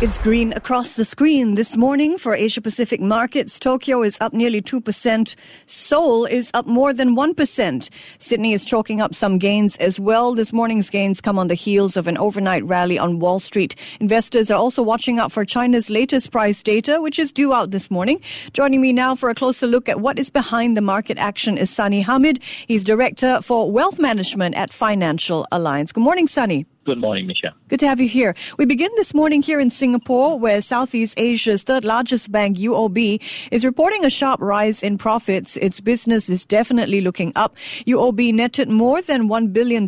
It's green across the screen this morning for Asia Pacific markets. Tokyo is up nearly 2%. Seoul is up more than 1%. Sydney is chalking up some gains as well. This morning's gains come on the heels of an overnight rally on Wall Street. Investors are also watching out for China's latest price data, which is due out this morning. Joining me now for a closer look at what is behind the market action is Sunny Hamid. He's Director for Wealth Management at Financial Alliance. Good morning, Sunny. Good morning, Michelle. Good to have you here. We begin this morning here in Singapore, where Southeast Asia's third largest bank, UOB, is reporting a sharp rise in profits. Its business is definitely looking up. UOB netted more than $1 billion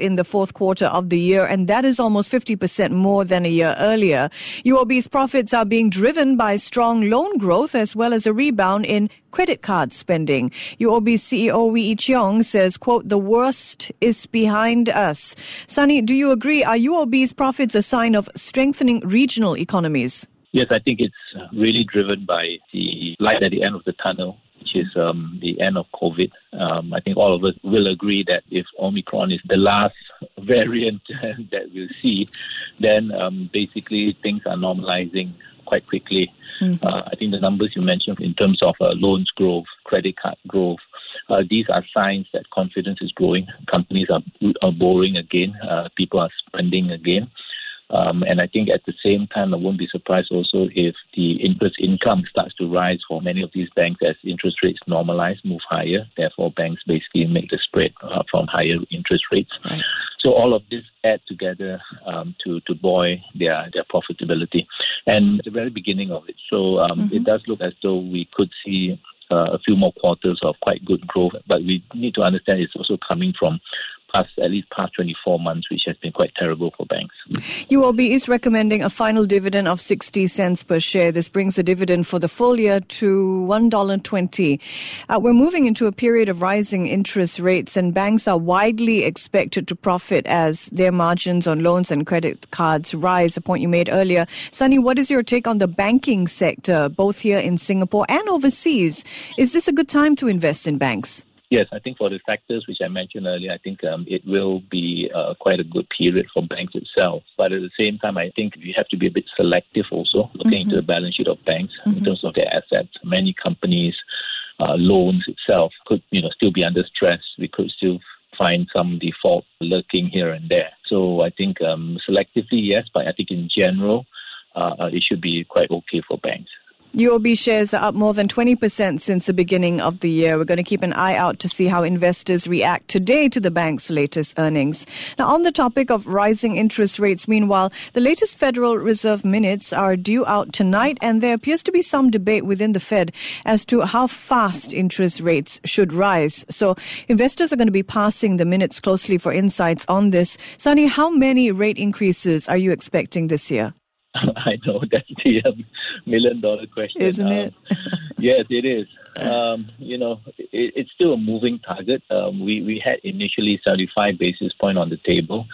in the fourth quarter of the year, and that is almost 50% more than a year earlier. UOB's profits are being driven by strong loan growth as well as a rebound in credit card spending. UOB CEO Wee Ee Cheong says, quote, the worst is behind us. Sunny, do you agree? Are UOB's profits a sign of strengthening regional economies? Yes, I think it's really driven by the light at the end of the tunnel, which is um, the end of COVID. Um, I think all of us will agree that if Omicron is the last variant that we'll see, then um, basically things are normalizing quite quickly. Mm-hmm. Uh, I think the numbers you mentioned in terms of uh, loans growth, credit card growth, uh, these are signs that confidence is growing. Companies are, are borrowing again. Uh, people are spending again. Um, and I think at the same time, I won't be surprised also if the interest income starts to rise for many of these banks as interest rates normalize, move higher. Therefore, banks basically make the spread uh, from higher interest rates. Right. So all of this add together um, to to buoy their their profitability, and the very beginning of it. So um, mm-hmm. it does look as though we could see uh, a few more quarters of quite good growth, but we need to understand it's also coming from past at least past 24 months, which has been quite terrible for banks. UOB is recommending a final dividend of 60 cents per share. This brings the dividend for the full year to $1.20. Uh, we're moving into a period of rising interest rates, and banks are widely expected to profit as their margins on loans and credit cards rise. A point you made earlier. Sunny, what is your take on the banking sector, both here in Singapore and overseas? Is this a good time to invest in banks? Yes, I think for the factors which I mentioned earlier, I think um, it will be uh, quite a good period for banks itself. But at the same time, I think we have to be a bit selective also, looking mm-hmm. into the balance sheet of banks mm-hmm. in terms of their assets. Many companies, uh, loans itself could you know still be under stress. We could still find some default lurking here and there. So I think um, selectively, yes, but I think in general, uh, uh it should be quite okay for banks. UOB shares are up more than 20% since the beginning of the year. We're going to keep an eye out to see how investors react today to the bank's latest earnings. Now, on the topic of rising interest rates, meanwhile, the latest Federal Reserve minutes are due out tonight, and there appears to be some debate within the Fed as to how fast interest rates should rise. So, investors are going to be passing the minutes closely for insights on this. Sunny, how many rate increases are you expecting this year? I know that's the um, million dollar question, isn't it? Um, yes, it is. Um, you know, it, it's still a moving target. Um, we we had initially 75 basis point on the table,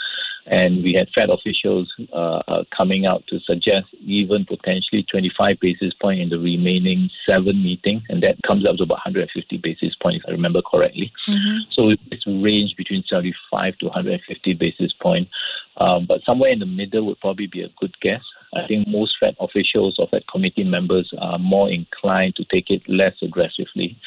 and we had Fed officials uh, uh, coming out to suggest even potentially 25 basis point in the remaining seven meetings, and that comes up to about 150 basis point if I remember correctly. Mm-hmm. So it's range between 75 to 150 basis point, um, but somewhere in the middle would probably be a good guess. I think most Fed officials or Fed committee members are more inclined to take it less aggressively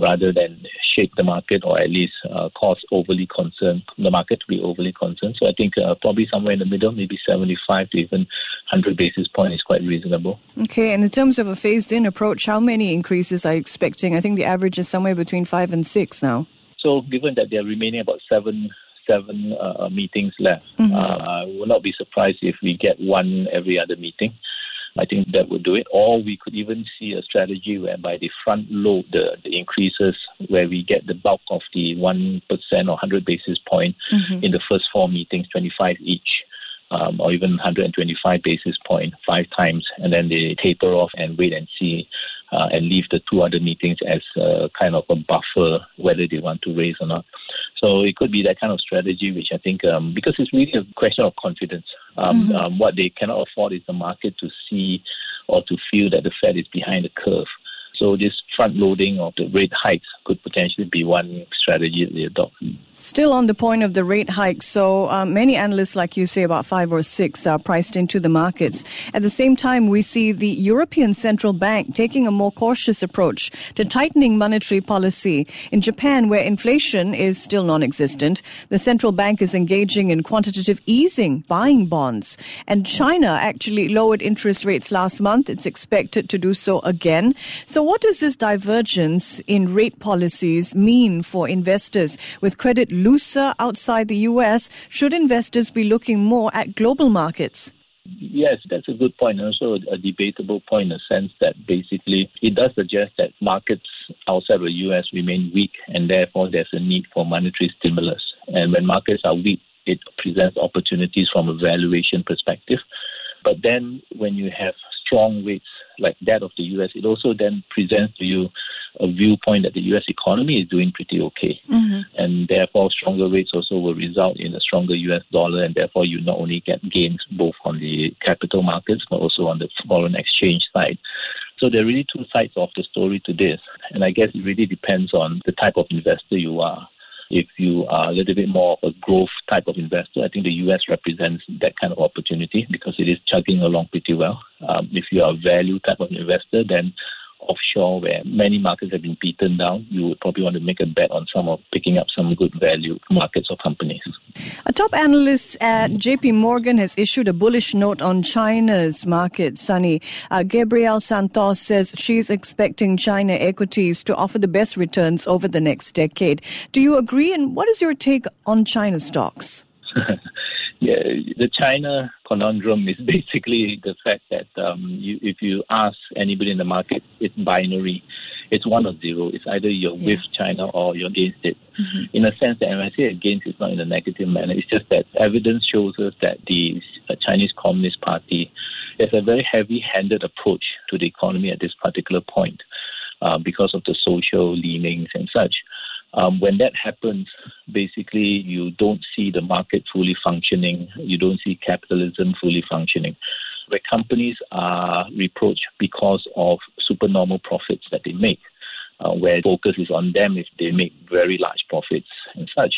rather than shake the market or at least uh, cause overly concern, the market to be overly concerned. So I think uh, probably somewhere in the middle, maybe 75 to even 100 basis point is quite reasonable. Okay, and in terms of a phased in approach, how many increases are you expecting? I think the average is somewhere between five and six now. So given that there are remaining about seven seven uh, meetings left. Mm-hmm. Uh, I will not be surprised if we get one every other meeting. I think that would do it. Or we could even see a strategy whereby they front load the, the increases where we get the bulk of the 1% or 100 basis point mm-hmm. in the first four meetings, 25 each. Um, or even 125 basis point five times, and then they taper off and wait and see uh, and leave the two other meetings as uh, kind of a buffer whether they want to raise or not. So it could be that kind of strategy, which I think, um, because it's really a question of confidence. Um, mm-hmm. um, what they cannot afford is the market to see or to feel that the Fed is behind the curve. So this front loading of the rate hikes could potentially be one strategy they adopt. Still on the point of the rate hike, so uh, many analysts, like you say, about five or six, are priced into the markets. At the same time, we see the European Central Bank taking a more cautious approach to tightening monetary policy. In Japan, where inflation is still non existent, the central bank is engaging in quantitative easing, buying bonds. And China actually lowered interest rates last month. It's expected to do so again. So, what does this divergence in rate policies mean for investors with credit? looser outside the US? Should investors be looking more at global markets? Yes, that's a good point. Also, a debatable point in the sense that basically it does suggest that markets outside the US remain weak, and therefore there's a need for monetary stimulus. And when markets are weak, it presents opportunities from a valuation perspective. But then when you have strong rates like that of the US, it also then presents to you a viewpoint that the US economy is doing pretty okay. Mm-hmm. And therefore, stronger rates also will result in a stronger US dollar, and therefore, you not only get gains both on the capital markets but also on the foreign exchange side. So there are really two sides of the story to this. And I guess it really depends on the type of investor you are. If you are a little bit more of a growth type of investor, I think the US represents that kind of opportunity because it is chugging along pretty well. Um, if you are a value type of investor, then offshore where many markets have been beaten down, you would probably want to make a bet on some of picking up some good value markets or companies. A top analyst at JP Morgan has issued a bullish note on China's market, Sunny. Uh, Gabriela Santos says she's expecting China equities to offer the best returns over the next decade. Do you agree? And what is your take on China stocks? Yeah, the China conundrum is basically the fact that um, you, if you ask anybody in the market, it's binary. It's one or zero. It's either you're yeah. with China or you're against it. Mm-hmm. In a sense that when I say against, it's not in a negative manner. It's just that evidence shows us that the uh, Chinese Communist Party has a very heavy-handed approach to the economy at this particular point uh, because of the social leanings and such. Um, when that happens, basically you don't see the market fully functioning. You don't see capitalism fully functioning. Where companies are reproached because of supernormal profits that they make, uh, where focus is on them if they make very large profits and such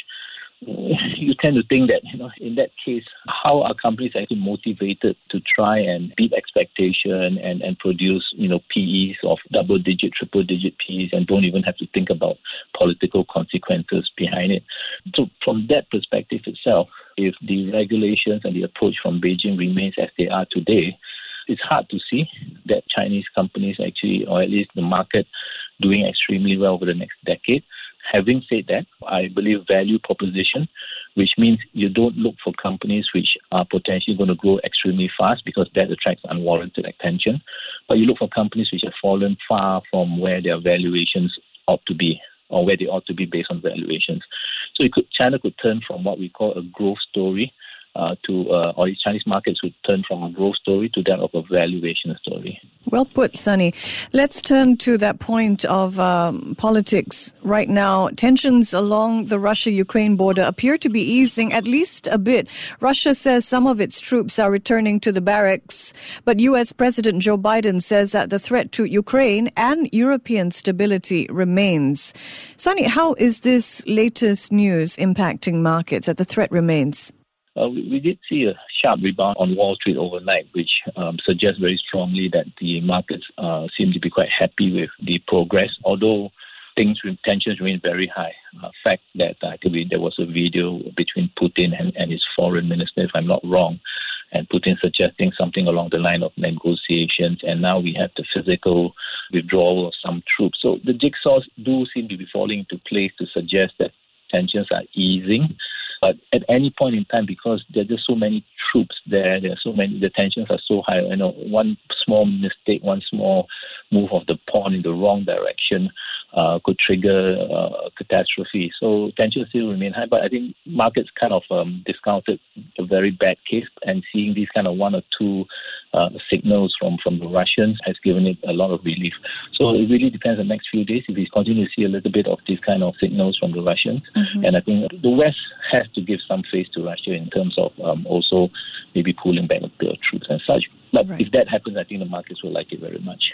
you tend to think that you know in that case how are companies actually motivated to try and beat expectation and, and produce you know PEs of double digit triple digit PEs and don't even have to think about political consequences behind it. So from that perspective itself if the regulations and the approach from Beijing remains as they are today it's hard to see that Chinese companies actually or at least the market doing extremely well over the next decade. Having said that, I believe value proposition, which means you don't look for companies which are potentially going to grow extremely fast because that attracts unwarranted attention, but you look for companies which have fallen far from where their valuations ought to be or where they ought to be based on valuations. So could, China could turn from what we call a growth story uh, to uh, or Chinese markets would turn from a growth story to that of a valuation story. Well put, Sunny. Let's turn to that point of um, politics right now. Tensions along the Russia-Ukraine border appear to be easing at least a bit. Russia says some of its troops are returning to the barracks, but U.S. President Joe Biden says that the threat to Ukraine and European stability remains. Sunny, how is this latest news impacting markets that the threat remains? Uh, we, we, did see a sharp rebound on Wall Street overnight, which um, suggests very strongly that the markets uh, seem to be quite happy with the progress, although things tensions remain very high. Uh, fact that I there was a video between Putin and, and his foreign minister, if I'm not wrong, and Putin suggesting something along the line of negotiations, and now we have the physical withdrawal of some troops. So the jigsaws do seem to be falling into place to suggest that tensions are easing. But at any point in time, because there are just so many troops there, there are so many, the tensions are so high. You know, one small mistake, one small move of the pawn in the wrong direction uh, could trigger uh, catastrophe. So tensions still remain high, but I think markets kind of um, discounted a very bad case and seeing these kind of one or two uh, signals from, from the Russians has given it a lot of relief. So it really depends on the next few days if we continue to see a little bit of these kind of signals from the Russians. Mm-hmm. And I think the West has to give some face to Russia in terms of um, also maybe pulling back a bit of troops and such. But right. if that happens, I think the markets will like it very much.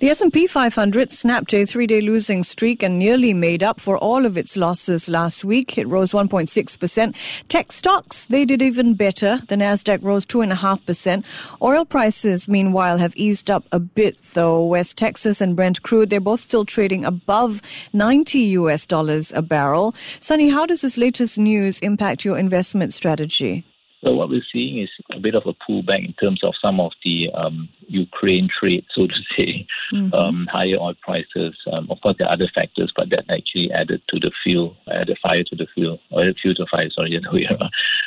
The S&P 500 snapped a three-day losing streak and nearly made up for all of its losses last week. It rose 1.6%. Tech stocks, they did even better. The Nasdaq rose 2.5%. Oil prices, meanwhile, have eased up a bit, though. West Texas and Brent crude, they're both still trading above 90 US dollars a barrel. Sunny, how does this latest news impact your investment strategy? So what we're seeing is a bit of a pullback in terms of some of the um, Ukraine trade, so to say, mm-hmm. um, higher oil prices. Um, of course, there are other factors, but that actually added to the fuel, added fire to the fuel, or added fuel to fire. Sorry, the way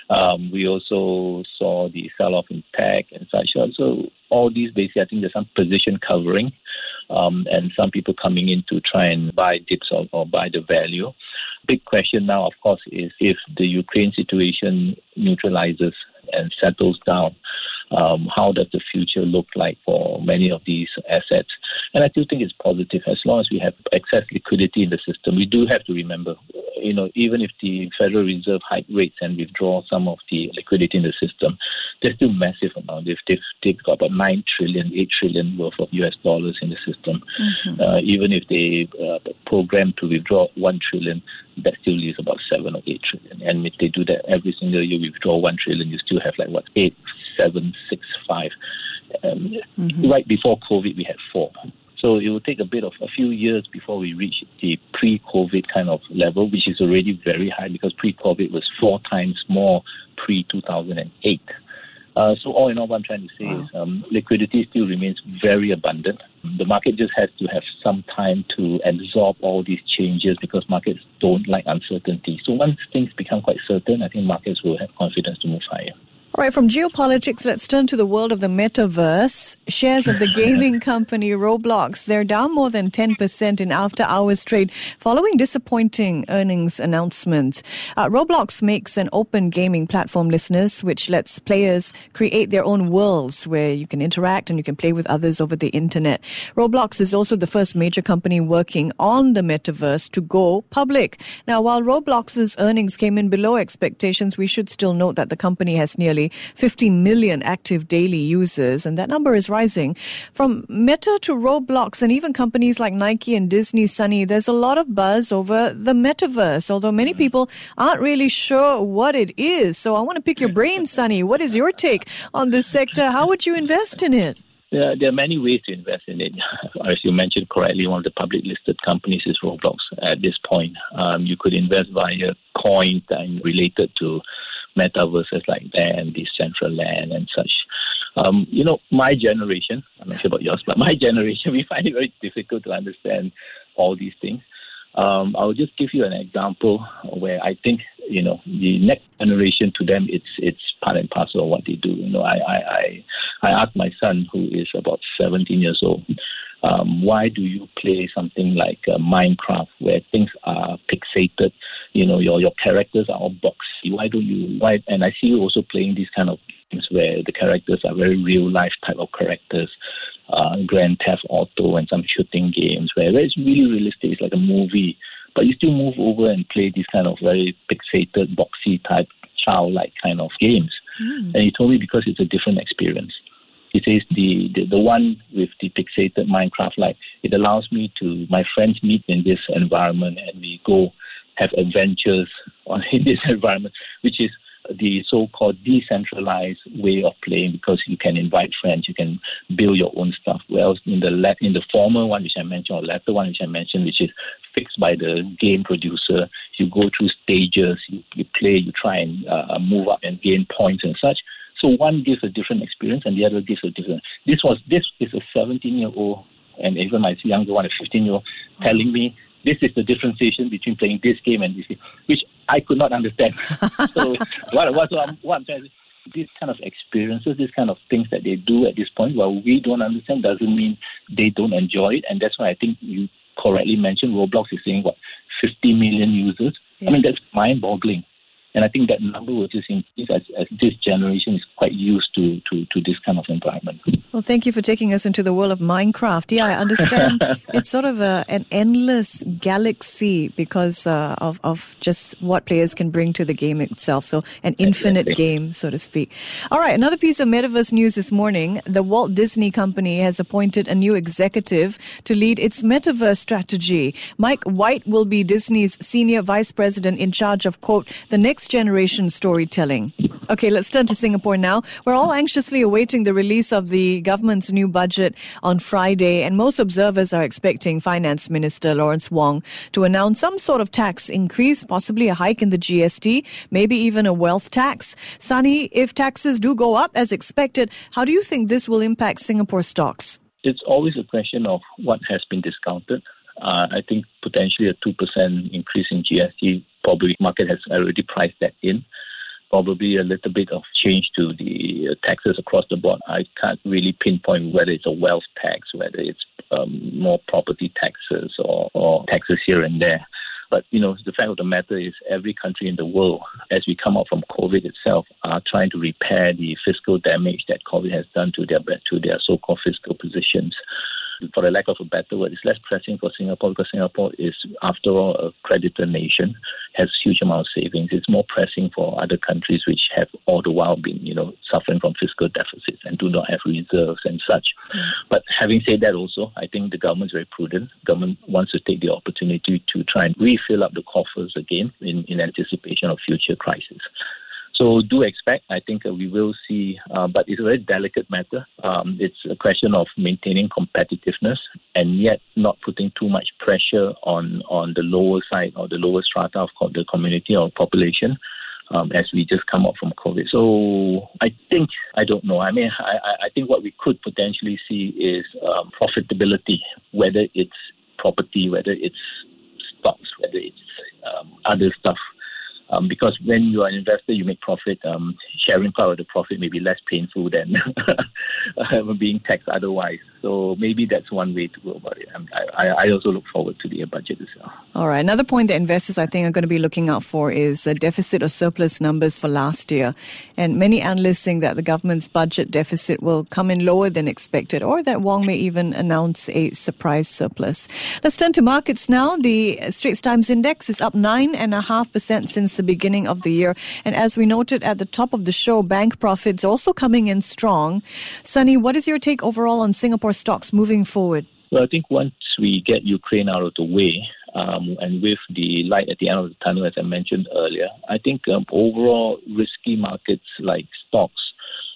um, We also saw the sell-off in tech and such. So all these basically, I think there's some position covering, um, and some people coming in to try and buy dips or, or buy the value big question now, of course, is if the Ukraine situation neutralizes and settles down, um, how does the future look like for many of these assets? And I do think it's positive as long as we have excess liquidity in the system. We do have to remember, you know, even if the Federal Reserve hike rates and withdraw some of the liquidity in the system, there's still massive amount. If they've, they've got about 9 trillion, 8 trillion worth of US dollars in the system, mm-hmm. uh, even if they uh, program to withdraw 1 trillion, that still leaves about 7 or 8 trillion. And if they do that every single year, withdraw 1 trillion, you still have like what, 8, 7, 6, 5. Um, mm-hmm. Right before COVID, we had 4. So it will take a bit of a few years before we reach the pre-COVID kind of level, which is already very high because pre-COVID was four times more pre-2008. Uh, so all in all, what I'm trying to say wow. is um, liquidity still remains very abundant. The market just has to have some time to absorb all these changes because markets don't like uncertainty. So once things become quite certain, I think markets will have confidence to move higher. All right, from geopolitics, let's turn to the world of the metaverse. Shares of the gaming company Roblox, they're down more than 10% in after hours trade following disappointing earnings announcements. Uh, Roblox makes an open gaming platform, listeners, which lets players create their own worlds where you can interact and you can play with others over the internet. Roblox is also the first major company working on the metaverse to go public. Now, while Roblox's earnings came in below expectations, we should still note that the company has nearly 50 million active daily users, and that number is rising. From Meta to Roblox and even companies like Nike and Disney, Sunny, there's a lot of buzz over the metaverse, although many mm-hmm. people aren't really sure what it is. So I want to pick your brain, Sunny. What is your take on this sector? How would you invest in it? Yeah, there are many ways to invest in it. As you mentioned correctly, one of the public listed companies is Roblox at this point. Um, you could invest via coins and related to metaverses like that and land, and such. Um, you know, my generation, I'm not sure about yours, but my generation, we find it very difficult to understand all these things. Um, I'll just give you an example where I think you know the next generation to them it's it's part and parcel of what they do. You know, I I I, I asked my son who is about 17 years old, um, why do you play something like uh, Minecraft where things are pixelated? You know, your your characters are all boxy. Why don't you why? And I see you also playing these kind of games where the characters are very real life type of characters. Uh, Grand Theft Auto and some shooting games where, where it's really realistic. It's like a movie, but you still move over and play these kind of very pixelated, boxy type, childlike kind of games. Mm. And he told me because it's a different experience. He says the, the, the one with the pixelated Minecraft like it allows me to my friends meet in this environment and we go have adventures in this environment, which is the so-called decentralized way of playing because you can invite friends, you can build your own stuff. Whereas in the le- in the former one which I mentioned, or latter one which I mentioned, which is fixed by the game producer, you go through stages, you, you play, you try and uh, move up and gain points and such. So one gives a different experience and the other gives a different. This was this is a 17 year old and even my younger one, a 15 year old, telling me this is the differentiation between playing this game and this game, which I could not understand. so what, what, what, I'm, what I'm saying is these kind of experiences, these kind of things that they do at this point, while we don't understand, doesn't mean they don't enjoy it. And that's why I think you correctly mentioned Roblox is saying what 50 million users. Yeah. I mean that's mind-boggling. And I think that number will just increase as, as this generation is quite used to, to, to this kind of environment. Well, thank you for taking us into the world of Minecraft. Yeah, I understand it's sort of a, an endless galaxy because uh, of, of just what players can bring to the game itself. So, an infinite exactly. game, so to speak. All right, another piece of metaverse news this morning. The Walt Disney Company has appointed a new executive to lead its metaverse strategy. Mike White will be Disney's senior vice president in charge of, quote, the next generation storytelling. Okay, let's turn to Singapore now. We're all anxiously awaiting the release of the government's new budget on Friday, and most observers are expecting Finance Minister Lawrence Wong to announce some sort of tax increase, possibly a hike in the GST, maybe even a wealth tax. Sunny, if taxes do go up as expected, how do you think this will impact Singapore stocks? It's always a question of what has been discounted. Uh, I think potentially a 2% increase in GST, probably market has already priced that in probably a little bit of change to the uh, taxes across the board. I can't really pinpoint whether it's a wealth tax, whether it's um, more property taxes or, or taxes here and there. But you know, the fact of the matter is, every country in the world, as we come out from COVID itself, are trying to repair the fiscal damage that COVID has done to their to their so-called fiscal positions for the lack of a better word, it's less pressing for Singapore because Singapore is, after all, a creditor nation, has huge amount of savings. It's more pressing for other countries which have all the while been, you know, suffering from fiscal deficits and do not have reserves and such. Mm. But having said that, also, I think the government is very prudent. Government wants to take the opportunity to try and refill up the coffers again in, in anticipation of future crises. So do expect. I think uh, we will see, uh, but it's a very delicate matter. Um, it's a question of maintaining competitiveness and yet not putting too much pressure on on the lower side or the lower strata of the community or population. Um, as we just come out from COVID. So I think, I don't know. I mean, I, I think what we could potentially see is um, profitability, whether it's property, whether it's stocks, whether it's um, other stuff um, because when you are an investor, you make profit. Um, sharing part of the profit may be less painful than being taxed otherwise. So maybe that's one way to go about it. Um, I, I, also look forward to the budget as well. All right. Another point that investors, I think, are going to be looking out for is deficit or surplus numbers for last year. And many analysts think that the government's budget deficit will come in lower than expected, or that Wong may even announce a surprise surplus. Let's turn to markets now. The Straits Times Index is up 9.5% since the beginning of the year. And as we noted at the top of the show, bank profits also coming in strong. Sunny, what is your take overall on Singapore stocks moving forward? Well, I think once we get Ukraine out of the way, um, and with the light at the end of the tunnel, as I mentioned earlier, I think um, overall risky markets like stocks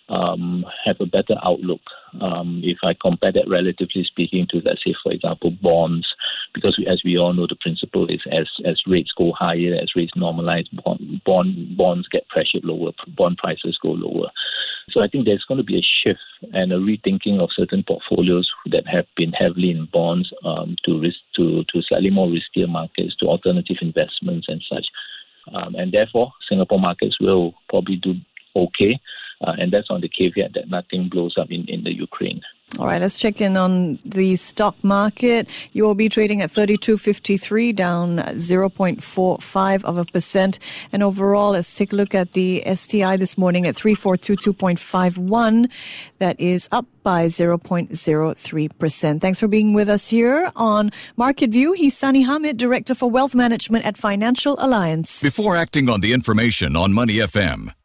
um, have a better outlook. Um, if I compare that, relatively speaking, to let's say, for example, bonds, because we, as we all know, the principle is as as rates go higher, as rates normalize, bond, bond bonds get pressured lower, bond prices go lower. So I think there's going to be a shift and a rethinking of certain portfolios that have been heavily in bonds um, to risk to to slightly more riskier markets, to alternative investments and such. Um, and therefore, Singapore markets will probably do okay. Uh, and that's on the caveat that nothing blows up in, in the Ukraine. All right, let's check in on the stock market. UOB trading at 32.53, down 0.45 of a percent. And overall, let's take a look at the STI this morning at 3422.51. That is up by 0.03%. Thanks for being with us here on Market View. He's Sunny Hamid, Director for Wealth Management at Financial Alliance. Before acting on the information on Money FM,